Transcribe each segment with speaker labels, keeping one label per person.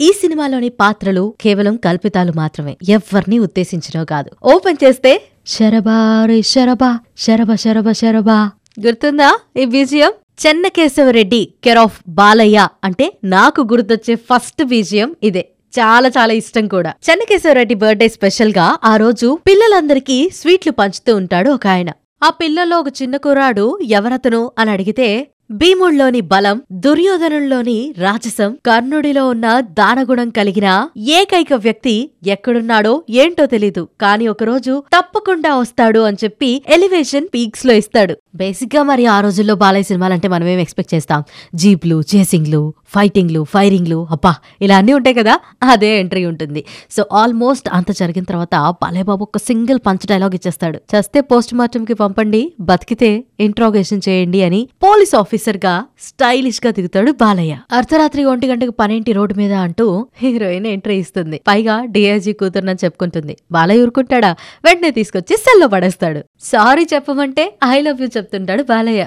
Speaker 1: ఈ సినిమాలోని పాత్రలు కేవలం కల్పితాలు మాత్రమే. ఎవ్వరిని ఉద్దేశించినో కాదు. ఓపెన్ చేస్తే శరబా రే శరబా శరబ శరబ శరబా గుర్తుందా ఈ BGM Chennakesava Reddy care of Balayya అంటే నాకు గుర్తొచ్చే ఫస్ట్ బీజియం ఇదే. చాలా చాలా ఇష్టం కూడా. చెన్నకేశవరెడ్డి బర్త్డే స్పెషల్గా ఆ రోజు పిల్లలందరికీ స్వీట్లు పంచుతూ ఉంటాడు ఒక ఆయన. ఆ పిల్లలో ఒక చిన్న కుర్రాడు ఎవరతను? అని అడిగితే భీముడిలోని బలం దుర్యోధనుల్లోని రాజసం కర్ణుడిలో ఉన్న దానగుణం కలిగిన ఏకైక వ్యక్తి ఎక్కడున్నాడో ఏంటో తెలీదు. కానీ ఒకరోజు తప్పకుండా వస్తాడు అని చెప్పి ఎలివేషన్ పీక్స్లో ఇస్తాడు. బేసిక్గా మరి ఆ రోజుల్లో బాలయ్య సినిమాలంటే మనం ఏం ఎక్స్పెక్ట్ చేస్తాం? జీప్లు చేసింగ్లు ఫైటింగ్లు ఫైరింగ్లు అబ్బా ఇలా అన్నీ ఉంటాయి కదా అదే ఎంట్రీ ఉంటుంది. సో ఆల్మోస్ట్ అంత జరిగిన తర్వాత బాలయ్య బాబు ఒక సింగిల్ పంచ్ డైలాగ్ ఇచ్చేస్తాడు. చస్తే పోస్ట్ మార్టంకి పంపండి బతికితే ఇంట్రోగేషన్ చేయండి అని పోలీస్ ఆఫీసర్గా స్టైలిష్గా దిగుతాడు బాలయ్య. అర్ధరాత్రి ఒంటి గంటకు పనేంటి రోడ్డు మీద అంటూ హీరోయిన్ ఎంట్రీ ఇస్తుంది. పైగా డిఐజీ కూతురునని చెప్పుకుంటుంది. బాలయ్య ఊరుకుంటాడా? వెంటనే తీసుకొచ్చి సెల్లో పడేస్తాడు. సారీ చెప్పమంటే ఐ లవ్ యూ చెప్తుంటాడు బాలయ్య.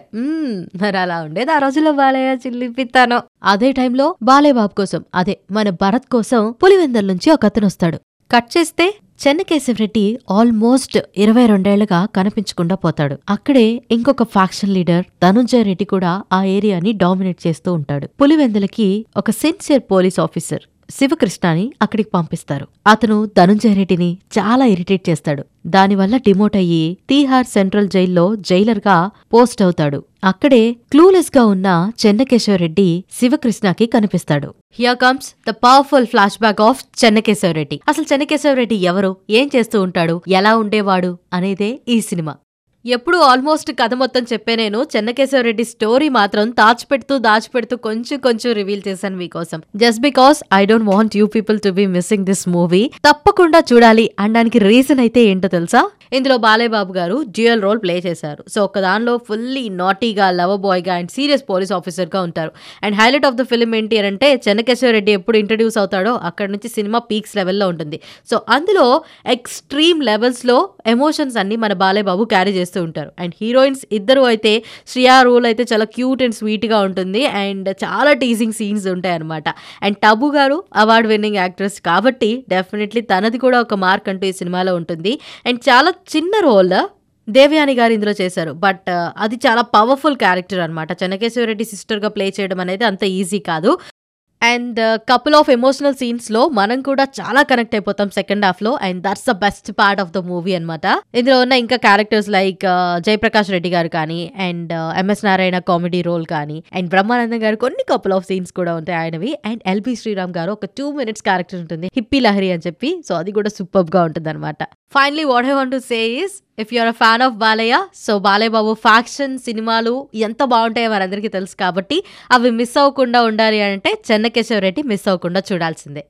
Speaker 1: మరి అలా ఉండేది ఆ రోజుల్లో బాలయ్య చిల్లిపిత్తాను. అదే టైంలో బాలేబాబు కోసం అదే మన భరత్ కోసం పులివెందల నుంచి ఒక అతనొస్తాడు కట్ చేస్తే చెన్నకేశవరెడ్డి ఆల్మోస్ట్ ఇరవై రెండేళ్ళుగా కనిపించకుండా పోతాడు. అక్కడే ఇంకొక ఫ్యాక్షన్ లీడర్ ధనుంజయ రెడ్డి కూడా ఆ ఏరియాని డామినేట్ చేస్తూ ఉంటాడు. పులివెందులకి ఒక సిన్సియర్ పోలీస్ ఆఫీసర్. శివకృష్ణని అక్కడికి పంపిస్తారు. అతను ధనుంజయ రెడ్డిని చాలా ఇరిటేట్ చేస్తాడు. దానివల్ల డిమోట్ అయ్యి తీహార్ సెంట్రల్ జైల్లో జైలర్గా పోస్ట్ అవుతాడు. అక్కడే క్లూలెస్గా ఉన్న చెన్నకేశవరెడ్డి శివకృష్ణకి కనిపిస్తాడు. Here comes the powerful flashback of Chennakesava Reddy అసలు చెన్నకేశవరెడ్డి ఎవరు? ఏం చేస్తూ ఉంటాడు? ఎలా ఉండేవాడు? అనేదే ఈ సినిమా. ఎప్పుడు ఆల్మోస్ట్ కథ మొత్తం చెప్పే నేను. చెన్నకేశవరెడ్డి స్టోరీ మాత్రం దాచిపెడుతూ దాచిపెడుతూ కొంచెం కొంచెం రివీల్ చేశాను మీకోసం. Just because I don't want you people to be missing this movie తప్పకుండా చూడాలి. అనడానికి రీజన్ అయితే ఏంటో తెలుసా? ఇందులో బాలేబాబు గారు డ్యూయల్ రోల్ ప్లే చేశారు. సో ఒక దానిలో ఫుల్లీ నాటీగా లవ్ బాయ్గా అండ్ సీరియస్ పోలీస్ ఆఫీసర్గా ఉంటారు. And highlight of the film ఏంటి అంటే చెన్నకేశ్వరరెడ్డి ఎప్పుడు ఇంట్రడ్యూస్ అవుతాడో అక్కడ నుంచి సినిమా పీక్స్ లెవెల్లో ఉంటుంది. సో అందులో ఎక్స్ట్రీమ్ లెవెల్స్లో ఎమోషన్స్ అన్ని మన బాలేబాబు క్యారీ చేస్తారు చేస్తూ ఉంటారు. అండ్ హీరోయిన్స్ ఇద్దరు అయితే శ్రియా రోల్ అయితే చాలా క్యూట్ అండ్ స్వీట్గా ఉంటుంది. అండ్ చాలా టీజింగ్ సీన్స్ ఉంటాయి అనమాట అండ్ టబు గారు అవార్డ్ విన్నింగ్ యాక్ట్రెస్ కాబట్టి డెఫినెట్లీ తనది కూడా ఒక మార్క్ అంటూ ఈ సినిమాలో ఉంటుంది. అండ్ చాలా చిన్న రోల్ దేవయాని గారు ఇందులో చేశారు. బట్ అది చాలా పవర్ఫుల్ క్యారెక్టర్ అనమాట చెన్నకేశ్వరరెడ్డి సిస్టర్గా ప్లే చేయడం అనేది అంత ఈజీ కాదు. అండ్ కపుల్ ఆఫ్ ఎమోషనల్ సీన్స్లో మనం కూడా చాలా కనెక్ట్ అయిపోతాం సెకండ్ హాఫ్లో. And that's the best part of the movie అన్నమాట. ఇందులో ఉన్న ఇంకా క్యారెక్టర్స్ లైక్ జయప్రకాష్ రెడ్డి గారు కానీ and MS Narayana comedy role కానీ అండ్ బ్రహ్మానందం గారు కొన్ని కపుల్ ఆఫ్ సీన్స్ కూడా ఉంటాయి ఆయనవి. అండ్ ఎల్బి శ్రీరామ్ గారు ఒక టూ మినిట్స్ క్యారెక్టర్ ఉంటుంది హిప్పీ లహరి అని చెప్పి. సో అది కూడా సూపర్గా ఉంటుంది అనమాట finally what I want to say is if you're a fan of Balayya so Balayya Babu faction సినిమాలు ఎంత బాగుంటాయో వారందరికీ తెలుసు కాబట్టి అవి మిస్ అవ్వకుండా ఉండాలి అంటే చెన్నకేశవ రెడ్డి మిస్ అవ్వకుండా చూడాల్సిందే